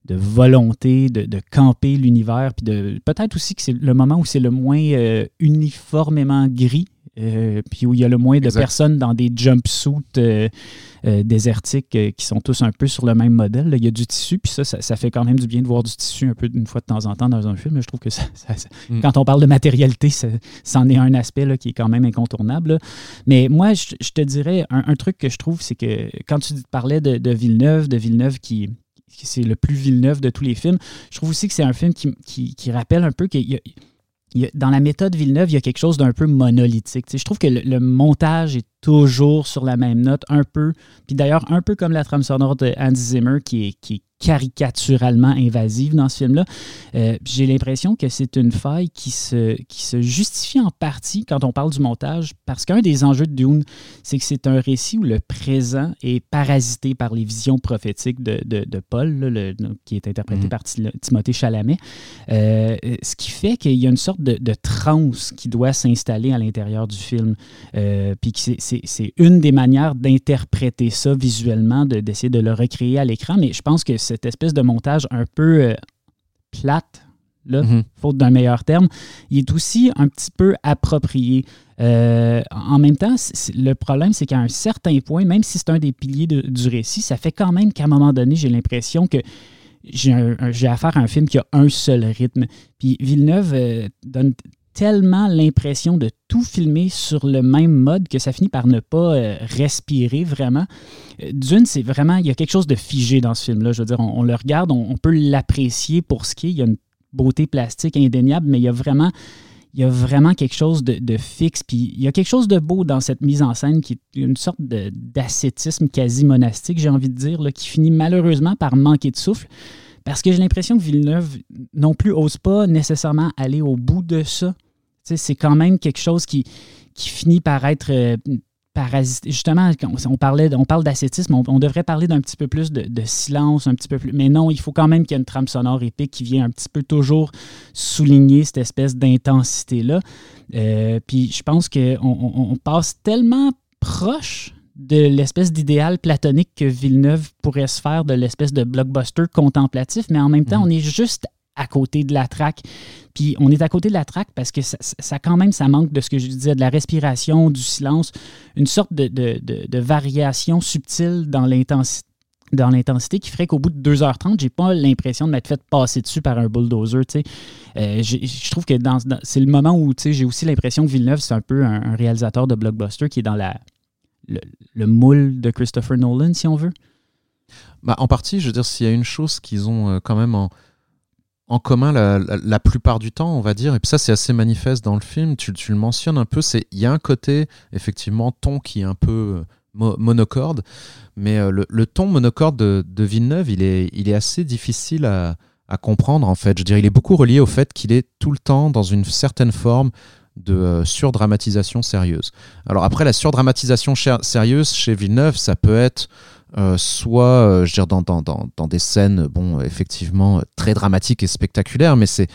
A: de volonté de, de camper l'univers, puis de peut-être aussi que c'est le moment où c'est le moins euh, uniformément gris, euh, puis où il y a le moins de
B: Exact.
A: personnes dans des jumpsuits euh, désertiques qui sont tous un peu sur le même modèle. là. Il y a du tissu, puis ça, ça, ça fait quand même du bien de voir du tissu un peu une fois de temps en temps dans un film. Je trouve que ça, ça- ça-
B: Mm.
A: quand on parle de matérialité, c'en est un aspect là, qui est quand même incontournable. là. Mais moi, je, je te dirais, un, un truc que je trouve, c'est que quand tu parlais de, de Villeneuve, de Villeneuve qui c'est le plus Villeneuve de tous les films, je trouve aussi que c'est un film qui, rappelle un peu a- dans la méthode Villeneuve, il y a quelque chose d'un peu monolithique. Je trouve que le, montage est toujours sur la même note, un peu. Puis d'ailleurs, un peu comme la trame sonore de Hans Zimmer, qui est, qui caricaturalement invasive dans ce film-là. Euh, J'ai l'impression que c'est une faille qui se, qui se justifie en partie quand on parle du montage, parce qu'un des enjeux de Dune, c'est que c'est un récit où le présent est parasité par les visions prophétiques de, de- de Paul, là, le- qui est interprété
B: Mhm.
A: par Ti- Timothée Chalamet. Euh, ce qui fait qu'il y a une sorte de, de transe qui doit s'installer à l'intérieur du film. Euh, puis c'est- une des manières d'interpréter ça visuellement, de- d'essayer de, le recréer à l'écran. Mais je pense que cette espèce de montage un peu euh, plate, là,
B: Mhm.
A: faute d'un meilleur terme, il est aussi un petit peu approprié. Euh, en même temps, le problème, c'est qu'à un certain point, même si c'est un des piliers de- du récit, ça fait quand même qu'à un moment donné, j'ai l'impression que j'ai affaire à un film qui a un seul rythme. Puis Villeneuve euh, donne tellement l'impression de tout filmer sur le même mode que ça finit par ne pas euh, respirer vraiment. Euh, Dune, c'est vraiment, il y a quelque chose de figé dans ce film-là. Je veux dire, on, le regarde, on, peut l'apprécier pour ce qui est. Il y a une beauté plastique indéniable, mais il y a vraiment, il y a vraiment quelque chose de, fixe. Puis il y a quelque chose de beau dans cette mise en scène qui est une sorte d'ascétisme quasi monastique, j'ai envie de dire, qui finit malheureusement par manquer de souffle. Parce que j'ai l'impression que Villeneuve non plus ose pas nécessairement aller au bout de ça. C'est quand même quelque chose qui, qui finit par être euh, parasité. Justement, on, parlait, on parle d'ascétisme, on, on devrait parler d'un petit peu plus de, de silence, un petit peu plus. Mais non, il faut quand même qu'il y ait une trame sonore épique qui vient un petit peu toujours souligner cette espèce d'intensité-là. Euh, puis je pense qu'on on, on passe tellement proche de l'espèce d'idéal platonique que Villeneuve pourrait se faire de l'espèce de blockbuster contemplatif, mais en même temps,
B: Mhm.
A: on est juste à côté de la traque. Puis on est à côté de la traque parce que ça, ça, quand même, ça manque de ce que je disais, de la respiration, du silence, une sorte de, de, de, variation subtile dans l'intensité dans l'intensité qui ferait qu'au bout de 2h30, j'ai pas l'impression de m'être fait passer dessus par un bulldozer. Euh, je trouve que dans, c'est le moment où j'ai aussi l'impression que Villeneuve, c'est un peu un, un réalisateur de blockbuster qui est dans la, le, le moule de Christopher Nolan, si on veut.
B: Bah, en partie, je veux dire, s'il y a une chose qu'ils ont euh, quand même en, en commun la, plupart du temps, on va dire, et puis ça c'est assez manifeste dans le film, tu, le mentionnes un peu, c'est il y a un côté, effectivement, ton qui est un peu euh, mo- monocorde, mais euh, le, ton monocorde de, Villeneuve, il est, il est assez difficile à, comprendre en fait. Je dire, il est beaucoup relié au fait qu'il est tout le temps dans une certaine forme de euh, surdramatisation sérieuse. Alors après, la surdramatisation sérieuse chez Villeneuve, ça peut être euh, soit, euh, je dire, dans, dans, dans, des scènes, bon, effectivement, euh, très dramatiques et spectaculaires, mais c'est,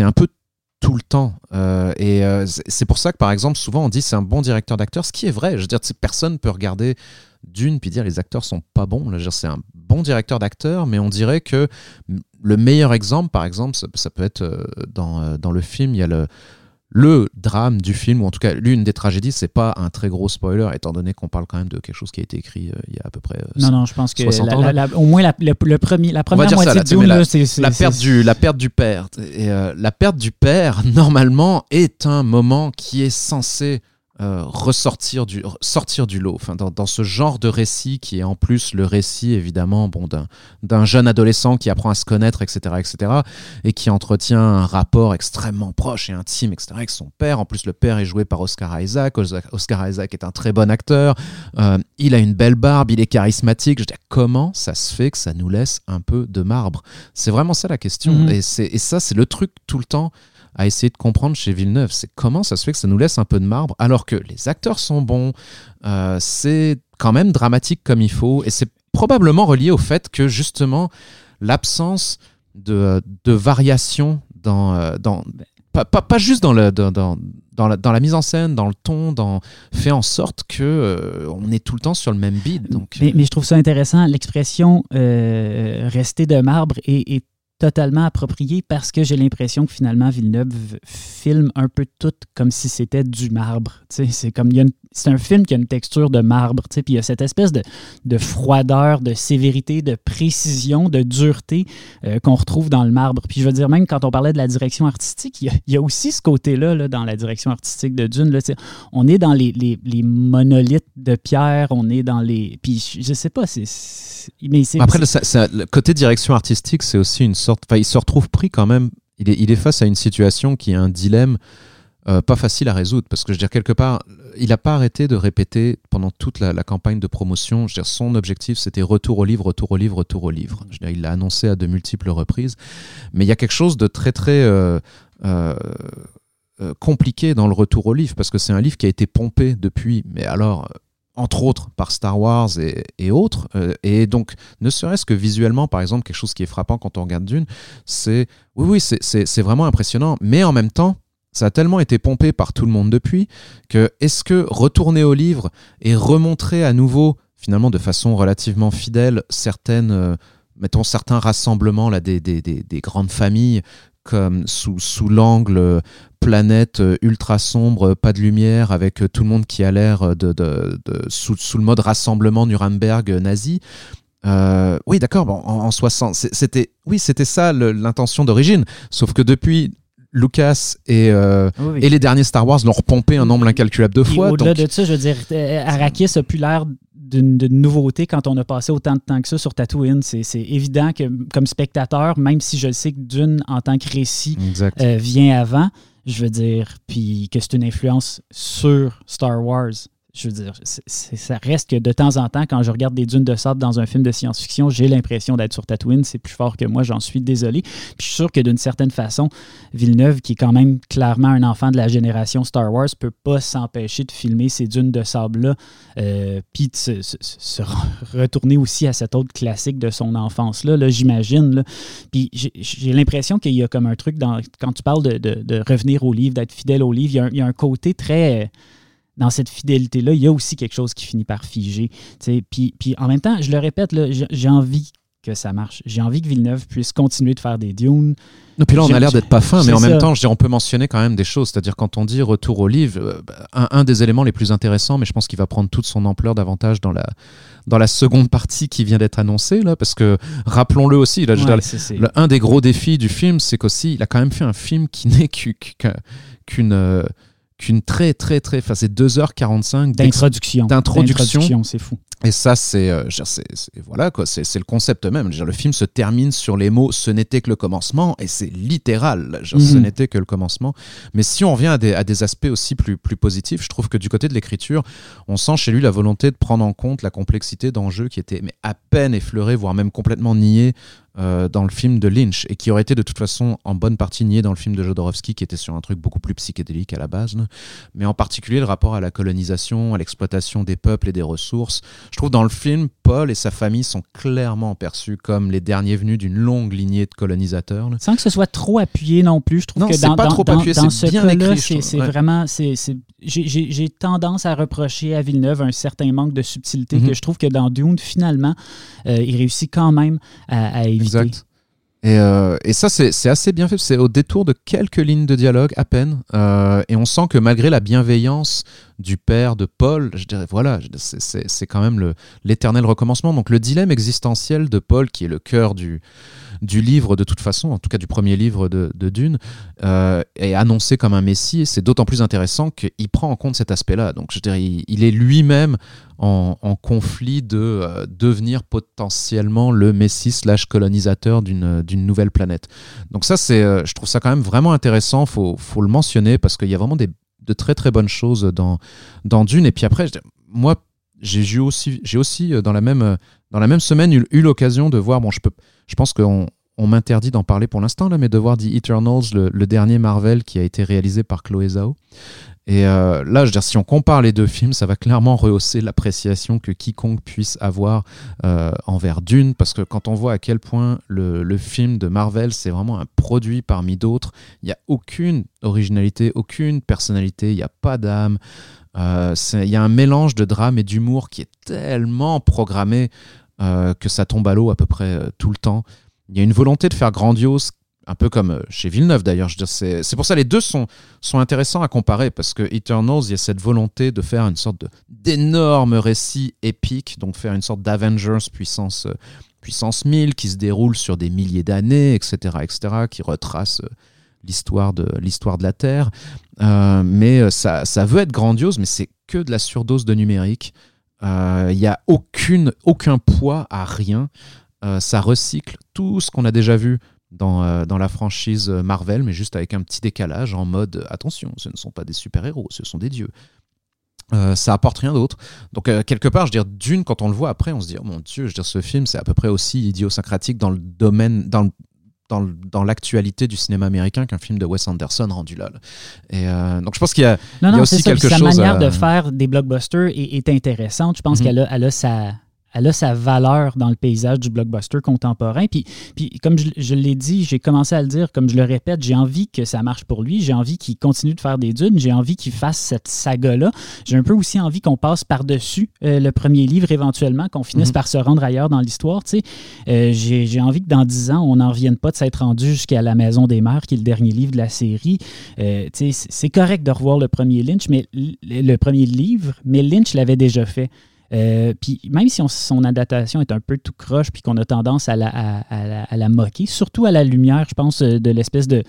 B: un peu tout le temps. Et c'est- pour ça que, par exemple, souvent on dit c'est un bon directeur d'acteur, ce qui est vrai. Je veux dire, personne peut regarder d'une puis dire les acteurs sont pas bons. C'est un bon directeur d'acteur, mais on dirait que le meilleur exemple, par exemple, ça, peut être dans, dans le film, il y a le, le drame du film, ou en tout cas l'une des tragédies, c'est pas un très gros spoiler, étant donné qu'on parle quand même de quelque chose qui a été écrit euh, il y a à peu près. euh,
A: Non, non, je pense que
B: 60
A: la-
B: ans,
A: la- la- au moins la, le, le premier, la première
B: ça,
A: moitié
B: là,
A: de Dune,
B: la-
A: c'est c'est-
B: la
A: c'est-
B: perte du la perte du père et euh, la perte du père normalement est un moment qui est censé euh, ressortir du sortir du lot. Enfin dans, dans ce genre de récit qui est en plus le récit évidemment bon d'un jeune adolescent qui apprend à se connaître etc etc et qui entretient un rapport extrêmement proche et intime etc avec son père. En plus le père est joué par Oscar Isaac. Oscar Isaac est un très bon acteur. Euh, il a une belle barbe il est charismatique. Je dire, comment ça se fait que ça nous laisse un peu de marbre? C'est vraiment ça la question.
A: Mhm.
B: et, c'est- et ça, c'est le truc tout le temps à essayer de comprendre chez Villeneuve. C'est comment ça se fait que ça nous laisse un peu de marbre alors que les acteurs sont bons, euh, c'est quand même dramatique comme il faut. Et c'est probablement relié au fait que justement, l'absence de, de variation dans. euh, dans pas, pas, pas juste dans le, dans, dans, dans la, dans la mise en scène, dans le ton, dans, fait en sorte que on est tout le temps sur le même beat. Donc...
A: Mais, je trouve ça intéressant, l'expression rester de marbre est totalement approprié parce que j'ai l'impression que finalement Villeneuve filme un peu tout comme si c'était du marbre. C'est comme c'est un film qui a une texture de marbre, puis il y a cette espèce de, de, froideur, de sévérité, de précision, de dureté euh, qu'on retrouve dans le marbre. Puis je veux dire, même quand on parlait de la direction artistique, il y a, aussi ce côté-là là, dans la direction artistique de Dune. Là, on est dans les, les, les, monolithes de pierre, on est dans les. Puis je sais pas, c'est.
B: Mais Après, le, côté direction artistique, c'est aussi une sorte. Enfin, il se retrouve pris quand même. Il est, il est face à une situation qui est un dilemme euh, pas facile à résoudre parce que je veux dire quelque part il n'a pas arrêté de répéter pendant toute la, campagne de promotion je veux dire, son objectif c'était retour au livre retour au livre retour au livre je veux dire, il l'a annoncé à de multiples reprises mais il y a quelque chose de très très euh, euh, compliqué dans le retour au livre parce que c'est un livre qui a été pompé depuis mais alors entre autres par Star Wars et, autres. et donc, ne serait-ce que visuellement, par exemple, quelque chose qui est frappant quand on regarde Dune, c'est oui, oui, c'est vraiment impressionnant. Mais en même temps, ça a tellement été pompé par tout le monde depuis que est-ce que retourner au livre et remontrer à nouveau, finalement de façon relativement fidèle, certaines, euh, mettons certains rassemblements là, des, des, des, grandes familles comme sous, sous l'angle euh, planète euh, ultra sombre, pas de lumière, avec tout le monde qui a l'air de, sous, le mode rassemblement Nuremberg nazi. oui, d'accord. en, en 60, c'était oui, c'était ça l'intention d'origine. Sauf que depuis Lucas et, euh, et les derniers Star Wars l'ont repompé un nombre incalculable de fois.
A: Au-delà de ça, je veux dire, euh, Arrakis a plus l'air d'une nouveauté quand on a passé autant de temps que ça sur Tatooine. C'est évident que, comme spectateur, même si je sais que Dune, en tant que récit, euh, vient avant, je veux dire, puis que c'est une influence sur Star Wars je veux dire, ça reste que de temps en temps, quand je regarde des dunes de sable dans un film de science-fiction, j'ai l'impression d'être sur Tatooine. C'est plus fort que moi, j'en suis désolé. Puis je suis sûr que d'une certaine façon, Villeneuve, qui est quand même clairement un enfant de la génération Star Wars, peut pas s'empêcher de filmer ces dunes de sable-là, euh, puis de se, retourner aussi à cet autre classique de son enfance-là, -là, j'imagine. Puis j'ai l'impression qu'il y a comme un truc, dans, quand tu parles de, revenir au livre, d'être fidèle au livre, il y, a il y a un côté très dans cette fidélité-là, il y a aussi quelque chose qui finit par figer. Puis, puis en même temps, je le répète, j'ai envie que ça marche. J'ai envie que Villeneuve puisse continuer de faire des dunes.
B: Et puis là, on a l'air d'être pas fin, mais en même temps, je on peut mentionner quand même des choses. C'est-à-dire, quand on dit retour au livre, euh, un, des éléments les plus intéressants, mais je pense qu'il va prendre toute son ampleur davantage dans la, dans la seconde partie qui vient d'être annoncée, là, parce que rappelons-le aussi, là, un des gros défis du film, c'est qu'aussi, il a quand même fait un film qui n'est qu'une. Euh, qu'une très très très enfin c'est 2h45
A: d'introduction.
B: D'introduction
A: c'est fou
B: et ça c'est euh, voilà quoi c'est le concept même le film se termine sur les mots ce n'était que le commencement et c'est littéral ce mhm. n'était que le commencement mais si on revient à des, à des aspects aussi plus plus positifs je trouve que du côté de l'écriture on sent chez lui la volonté de prendre en compte la complexité d'enjeux qui était mais à peine effleurés voire même complètement niés euh, dans le film de Lynch et qui aurait été de toute façon en bonne partie nié dans le film de Jodorowsky qui était sur un truc beaucoup plus psychédélique à la base, mais en particulier le rapport à la colonisation, à l'exploitation des peuples et des ressources. Je trouve dans le film, Paul et sa famille sont clairement perçus comme les derniers venus d'une longue lignée de colonisateurs.
A: Sans que ce soit trop appuyé non plus, je trouve que dans, pas trop appuyé, dans ce cas-là, c'est vraiment... J'ai tendance à reprocher à Villeneuve un certain manque de subtilité mm-hmm. que je trouve que dans Dune, finalement, euh, il réussit quand même à, à éviter Exact.
B: Et, euh, et, ça, c'est assez bien fait. C'est au détour de quelques lignes de dialogue, à peine. Euh, et on sent que malgré la bienveillance du père de Paul, je dirais, voilà, c'est quand même l'éternel recommencement. Donc le dilemme existentiel de Paul, qui est le cœur du, du livre de toute façon, en tout cas du premier livre de, Dune, euh, est annoncé comme un messie. Et c'est d'autant plus intéressant qu'il prend en compte cet aspect-là. Donc je dirais, il, est lui-même en, conflit de euh, devenir potentiellement le messie slash colonisateur d'une nouvelle planète. Donc ça, c'est, euh, je trouve ça quand même vraiment intéressant. Faut, faut le mentionner parce qu'il y a vraiment des, de très très bonnes choses dans, dans Dune. Et puis après, moi, j'ai aussi, j'ai aussi dans la même dans la même semaine eu, eu l'occasion de voir. Bon, je peux, je pense qu'on on m'interdit d'en parler pour l'instant, mais de voir The Eternals, le, dernier Marvel qui a été réalisé par Chloé Zhao. Et euh, là, je veux dire, si on compare les deux films, ça va clairement rehausser l'appréciation que quiconque puisse avoir euh, envers Dune, parce que quand on voit à quel point le, film de Marvel, c'est vraiment un produit parmi d'autres, il n'y a aucune originalité, aucune personnalité, il n'y a pas d'âme. Euh, il y a un mélange de drame et d'humour qui est tellement programmé que ça tombe à l'eau à peu près tout le temps. Il y a une volonté de faire grandiose un peu comme euh, chez Villeneuve d'ailleurs. C'est pour ça les deux sont, sont intéressants à comparer parce que Eternals, il y a cette volonté de faire une sorte d'énorme récit épique, donc faire une sorte d'Avengers puissance, euh, puissance 1000 qui se déroule sur des milliers d'années, etc., etc., qui retrace euh, l'histoire de, de la Terre. mais ça, ça veut être grandiose, mais c'est que de la surdose de numérique. Il n'y a aucune, aucun poids à rien. Ça recycle tout ce qu'on a déjà vu euh, dans, la franchise Marvel, mais juste avec un petit décalage en mode attention, ce ne sont pas des super-héros, ce sont des dieux. Euh, ça apporte rien d'autre. Donc euh, quelque part, je veux dire, d'une, quand on le voit après, on se dit, oh mon Dieu, je veux dire, ce film, c'est à peu près aussi idiosyncratique dans le domaine, dans dans, l'actualité du cinéma américain qu'un film de Wes Anderson rendu là. Et donc je pense qu'il y a,
A: non,
B: non, aussi quelque
A: sa
B: chose.
A: Sa manière de faire des blockbusters est, intéressante. Je pense mhm. qu'elle a, elle a sa, elle a sa valeur dans le paysage du blockbuster contemporain. Puis, puis comme je, l'ai dit, j'ai commencé à le dire, comme je le répète, j'ai envie que ça marche pour lui. J'ai envie qu'il continue de faire des dunes. J'ai envie qu'il fasse cette saga-là. J'ai un peu aussi envie qu'on passe par-dessus euh, le premier livre éventuellement, qu'on finisse mhm. par se rendre ailleurs dans l'histoire. Euh, j'ai envie que dans dix ans, on n'en revienne pas de s'être rendu jusqu'à La Maison des Mères, qui est le dernier livre de la série. Euh, c'est correct de revoir le premier Lynch, mais le premier livre, mais Lynch l'avait déjà fait. Euh, puis même si son adaptation est un peu tout croche, puis qu'on a tendance à la, moquer, surtout à la lumière, je pense, euh, de l'espèce de,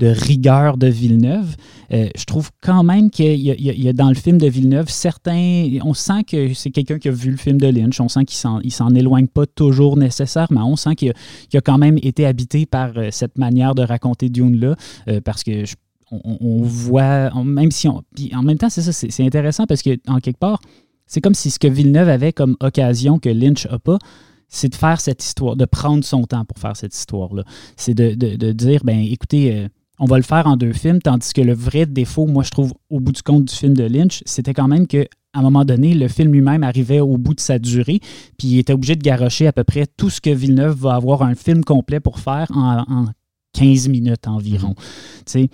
A: rigueur de Villeneuve, euh, je trouve quand même qu'il y, a dans le film de Villeneuve certains. On sent que c'est quelqu'un qui a vu le film de Lynch, on sent qu'il s'en éloigne pas toujours nécessairement, on sent qu'il a, quand même été habité par cette manière de raconter Dune-là, parce que on, voit, même si. Puis en même temps, c'est ça, c'est intéressant parce que, en quelque part, c'est comme si ce que Villeneuve avait comme occasion que Lynch n'a pas, c'est de faire cette histoire, de prendre son temps pour faire cette histoire-là. C'est de, dire, ben écoutez, euh, on va le faire en deux films, tandis que le vrai défaut, moi je trouve, au bout du compte du film de Lynch, c'était quand même que à un moment donné, le film lui-même arrivait au bout de sa durée, puis il était obligé de garrocher à peu près tout ce que Villeneuve va avoir un film complet pour faire en, 15 minutes environ. Mm-hmm.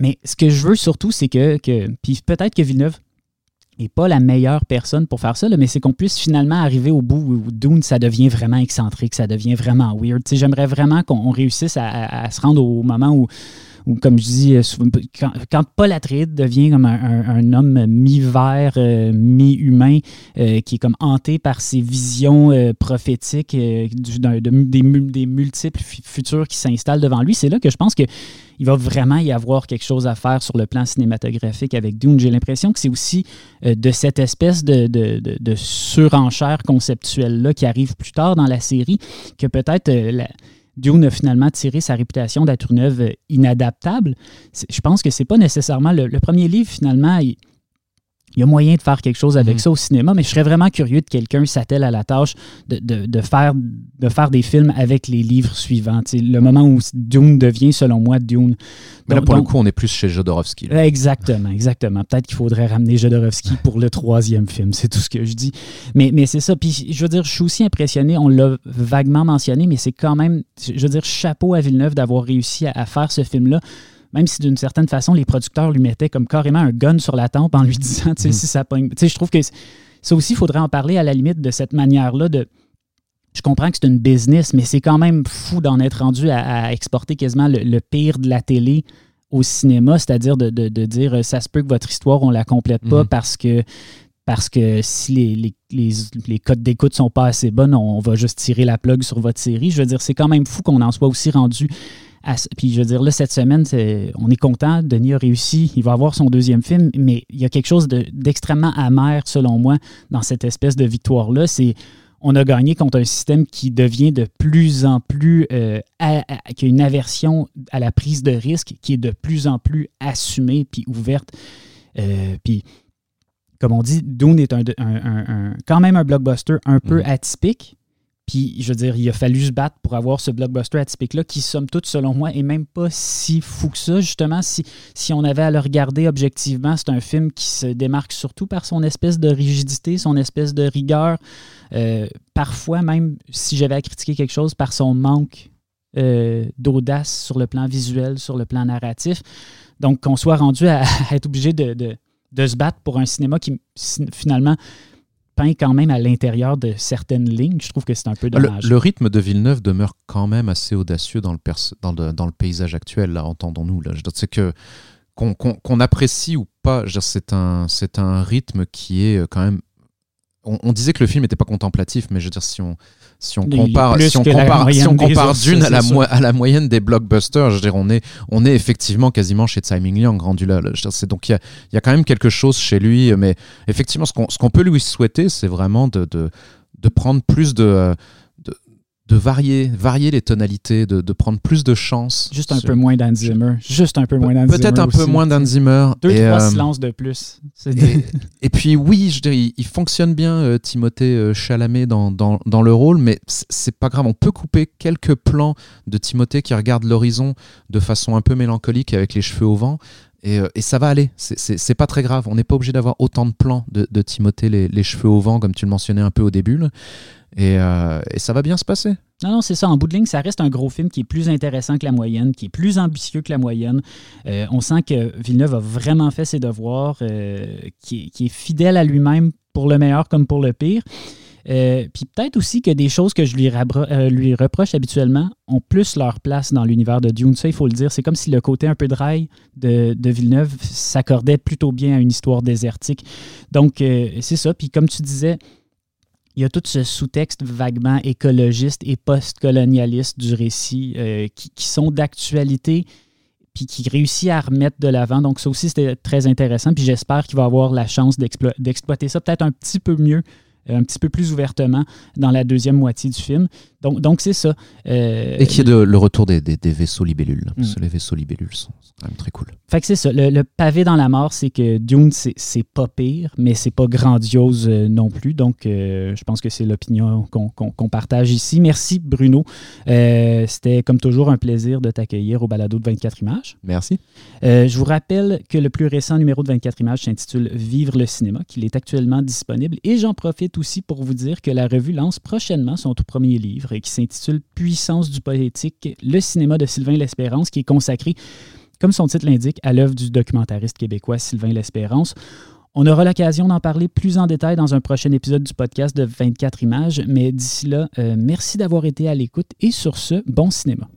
A: Mais ce que je veux surtout, c'est que, que puis peut-être que Villeneuve n'est pas la meilleure personne pour faire ça, mais c'est qu'on puisse finalement arriver au bout où Dune, ça devient vraiment excentrique, ça devient vraiment weird. J'aimerais vraiment qu'on réussisse à, se rendre au moment où, comme je dis, euh, quand, Paul Atreides devient comme un, homme mi-vert, euh, mi-humain, euh, qui est comme hanté par ses visions prophétiques des, multiples futurs qui s'installent devant lui, c'est là que je pense que il va vraiment y avoir quelque chose à faire sur le plan cinématographique avec Dune. J'ai l'impression que c'est aussi de cette espèce de, surenchère conceptuelle-là qui arrive plus tard dans la série que peut-être Dune a finalement tiré sa réputation d'être une œuvre inadaptable. Je pense que c'est pas nécessairement le, premier livre finalement y a moyen de faire quelque chose avec mhm. ça au cinéma, mais je serais vraiment curieux de quelqu'un s'attelle à la tâche de, faire, de faire des films avec les livres suivants. le moment où Dune devient, selon moi, Dune.
B: Mais là, pour le coup, on est plus chez Jodorowsky.
A: Exactement, exactement. Peut-être qu'il faudrait ramener Jodorowsky pour le troisième film, c'est tout ce que je dis. Mais, mais c'est ça. Puis, je veux dire, je suis aussi impressionné, on l'a vaguement mentionné, mais c'est quand même, je veux dire, chapeau à Villeneuve d'avoir réussi à faire ce film-là même si d'une certaine façon, les producteurs lui mettaient comme carrément un gun sur la tempe en lui disant, tu sais, mm. si ça pogne. Tu sais, je trouve que ça aussi, il faudrait en parler à la limite de cette manière-là de. Je comprends que c'est une business, mais c'est quand même fou d'en être rendu à, exporter quasiment le, pire de la télé au cinéma, c'est-à-dire de, dire euh, ça se peut que votre histoire, on la complète pas mm. parce que parce que si les, les, les, les codes d'écoute sont pas assez bonnes, on va juste tirer la plug sur votre série. Je veux dire, c'est quand même fou qu'on en soit aussi rendu puis je veux dire, là, cette semaine, on est content. Denis a réussi. Il va avoir son deuxième film, mais il y a quelque chose d'extrêmement amer, selon moi, dans cette espèce de victoire-là. C'est on a gagné contre un système qui devient de plus en plus, euh, qui a une aversion à la prise de risque, qui est de plus en plus assumée puis ouverte. Euh, puis, comme on dit, Dune est un, quand même un blockbuster un peu mm-hmm. atypique, Puis, je veux dire, il a fallu se battre pour avoir ce blockbuster atypique-là, qui, somme toute, selon moi, est même pas si fou que ça. Justement, si, si on avait à le regarder objectivement, c'est un film qui se démarque surtout par son espèce de rigidité, son espèce de rigueur. Euh, parfois, même si j'avais à critiquer quelque chose, par son manque euh, d'audace sur le plan visuel, sur le plan narratif. Donc, qu'on soit rendu à, être obligé de, de, de se battre pour un cinéma qui, finalement, quand même à l'intérieur de certaines lignes. Je trouve que c'est un peu dommage.
B: Le, rythme de Villeneuve demeure quand même assez audacieux dans le, dans dans le paysage actuel, là, entendons-nous. Là. C'est que qu'on apprécie ou pas, c'est un, un rythme qui est quand même on, disait que le film n'était pas contemplatif, mais je veux dire, si on, si on compare, si on compare, si on compare d'une à la, à la moyenne des blockbusters, je veux dire, on est, on est effectivement quasiment chez Tsai Ming Liang rendu là. donc il y a, y a, quand même quelque chose chez lui, mais effectivement, ce qu'on, ce qu'on peut lui souhaiter, c'est vraiment de, de, de, prendre plus de de varier, varier les tonalités, de, de prendre plus de chance.
A: Juste un peu moins d'Anne Zimmer. Juste un peu moins d'Anne Zimmer.
B: Peut-être un peu moins d'Anne Zimmer.
A: Deux, et, trois euh, silences de plus.
B: Et, puis oui, je dirais, il, fonctionne bien, euh, Timothée euh, Chalamet, dans, dans, dans, le rôle, mais c'est pas grave. On peut couper quelques plans de Timothée qui regarde l'horizon de façon un peu mélancolique avec les cheveux au vent. Et, et, ça va aller, c'est pas très grave. On n'est pas obligé d'avoir autant de plans de, de Timothée les, les, cheveux au vent, comme tu le mentionnais un peu au début. Euh, et, ça va bien se passer.
A: Non, non, c'est ça. En bout de ligne, ça reste un gros film qui est plus intéressant que la moyenne, qui est plus ambitieux que la moyenne. Euh, on sent que Villeneuve a vraiment fait ses devoirs, euh, qui, est fidèle à lui-même pour le meilleur comme pour le pire. puis peut-être aussi que des choses que je lui, reproche habituellement ont plus leur place dans l'univers de Dune. Ça, il faut le dire. C'est comme si le côté un peu dry de, de Villeneuve s'accordait plutôt bien à une histoire désertique. Donc, c'est ça. Puis comme tu disais, il y a tout ce sous-texte vaguement écologiste et post-colonialiste du récit euh, qui, sont d'actualité puis qui réussit à remettre de l'avant. Donc ça aussi, c'était très intéressant. Puis j'espère qu'il va avoir la chance d'exploiter ça peut-être un petit peu mieux un petit peu plus ouvertement dans la deuxième moitié du film. Donc, donc c'est ça.
B: Euh, et qui est de, le retour des, des, vaisseaux libellules. Parce que mm. les vaisseaux libellules sont quand même très cool.
A: Fait que c'est ça. Le, pavé dans la mort, c'est que Dune, c'est pas pire, mais c'est pas grandiose euh, non plus. Donc, euh, je pense que c'est l'opinion qu'on partage ici. Merci, Bruno. C'était comme toujours un plaisir de t'accueillir au balado de 24 images.
B: Merci.
A: je vous rappelle que le plus récent numéro de 24 images s'intitule Vivre le cinéma, qu'il est actuellement disponible. Et j'en profite aussi pour vous dire que la revue lance prochainement son tout premier livre et qui s'intitule Puissance du poétique, le cinéma de Sylvain L'Espérance, qui est consacré, comme son titre l'indique, à l'œuvre du documentariste québécois Sylvain L'Espérance. On aura l'occasion d'en parler plus en détail dans un prochain épisode du podcast de 24 images, mais d'ici là, euh, merci d'avoir été à l'écoute et sur ce, bon cinéma.